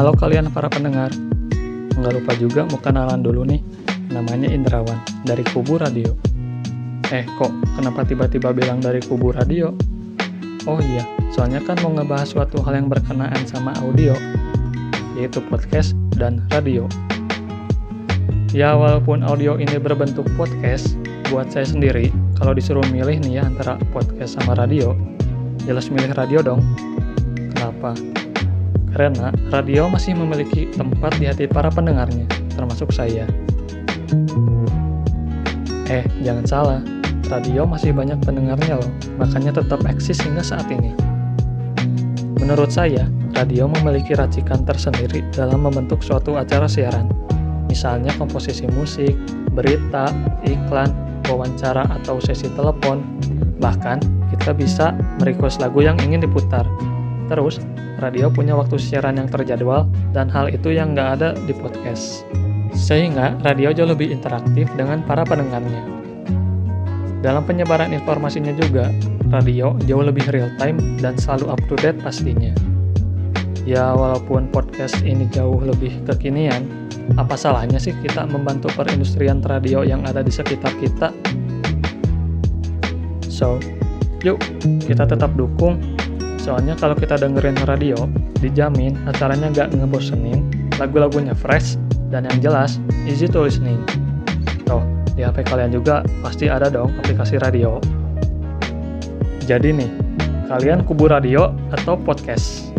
Halo kalian para pendengar. Nggak lupa juga mau kenalan dulu nih. Namanya Indrawan dari Kubu Radio. Eh kok kenapa tiba-tiba bilang dari Kubu Radio? Oh iya, soalnya kan mau ngebahas suatu hal yang berkenaan sama audio, yaitu podcast dan radio. Ya walaupun audio ini berbentuk podcast, buat saya sendiri, kalau disuruh milih nih ya antara podcast sama radio, jelas milih radio dong. Kenapa? Karena radio masih memiliki tempat di hati para pendengarnya, termasuk saya. Eh, jangan salah, radio masih banyak pendengarnya loh, makanya tetap eksis hingga saat ini. Menurut saya, radio memiliki racikan tersendiri dalam membentuk suatu acara siaran. Misalnya komposisi musik, berita, iklan, wawancara atau sesi telepon. Bahkan, kita bisa merequest lagu yang ingin diputar. Terus, radio punya waktu siaran yang terjadwal dan hal itu yang nggak ada di podcast. Sehingga radio jauh lebih interaktif dengan para pendengarnya. Dalam penyebaran informasinya juga, radio jauh lebih real time dan selalu up to date pastinya. Ya walaupun podcast ini jauh lebih kekinian, apa salahnya sih kita membantu perindustrian radio yang ada di sekitar kita? So, yuk kita tetap dukung Soalnya kalau kita dengerin radio, dijamin acaranya gak ngebosenin, lagu-lagunya fresh, dan yang jelas, easy to listening. Tuh, di HP kalian juga pasti ada dong aplikasi radio. Jadi nih, kalian kubu radio atau podcast?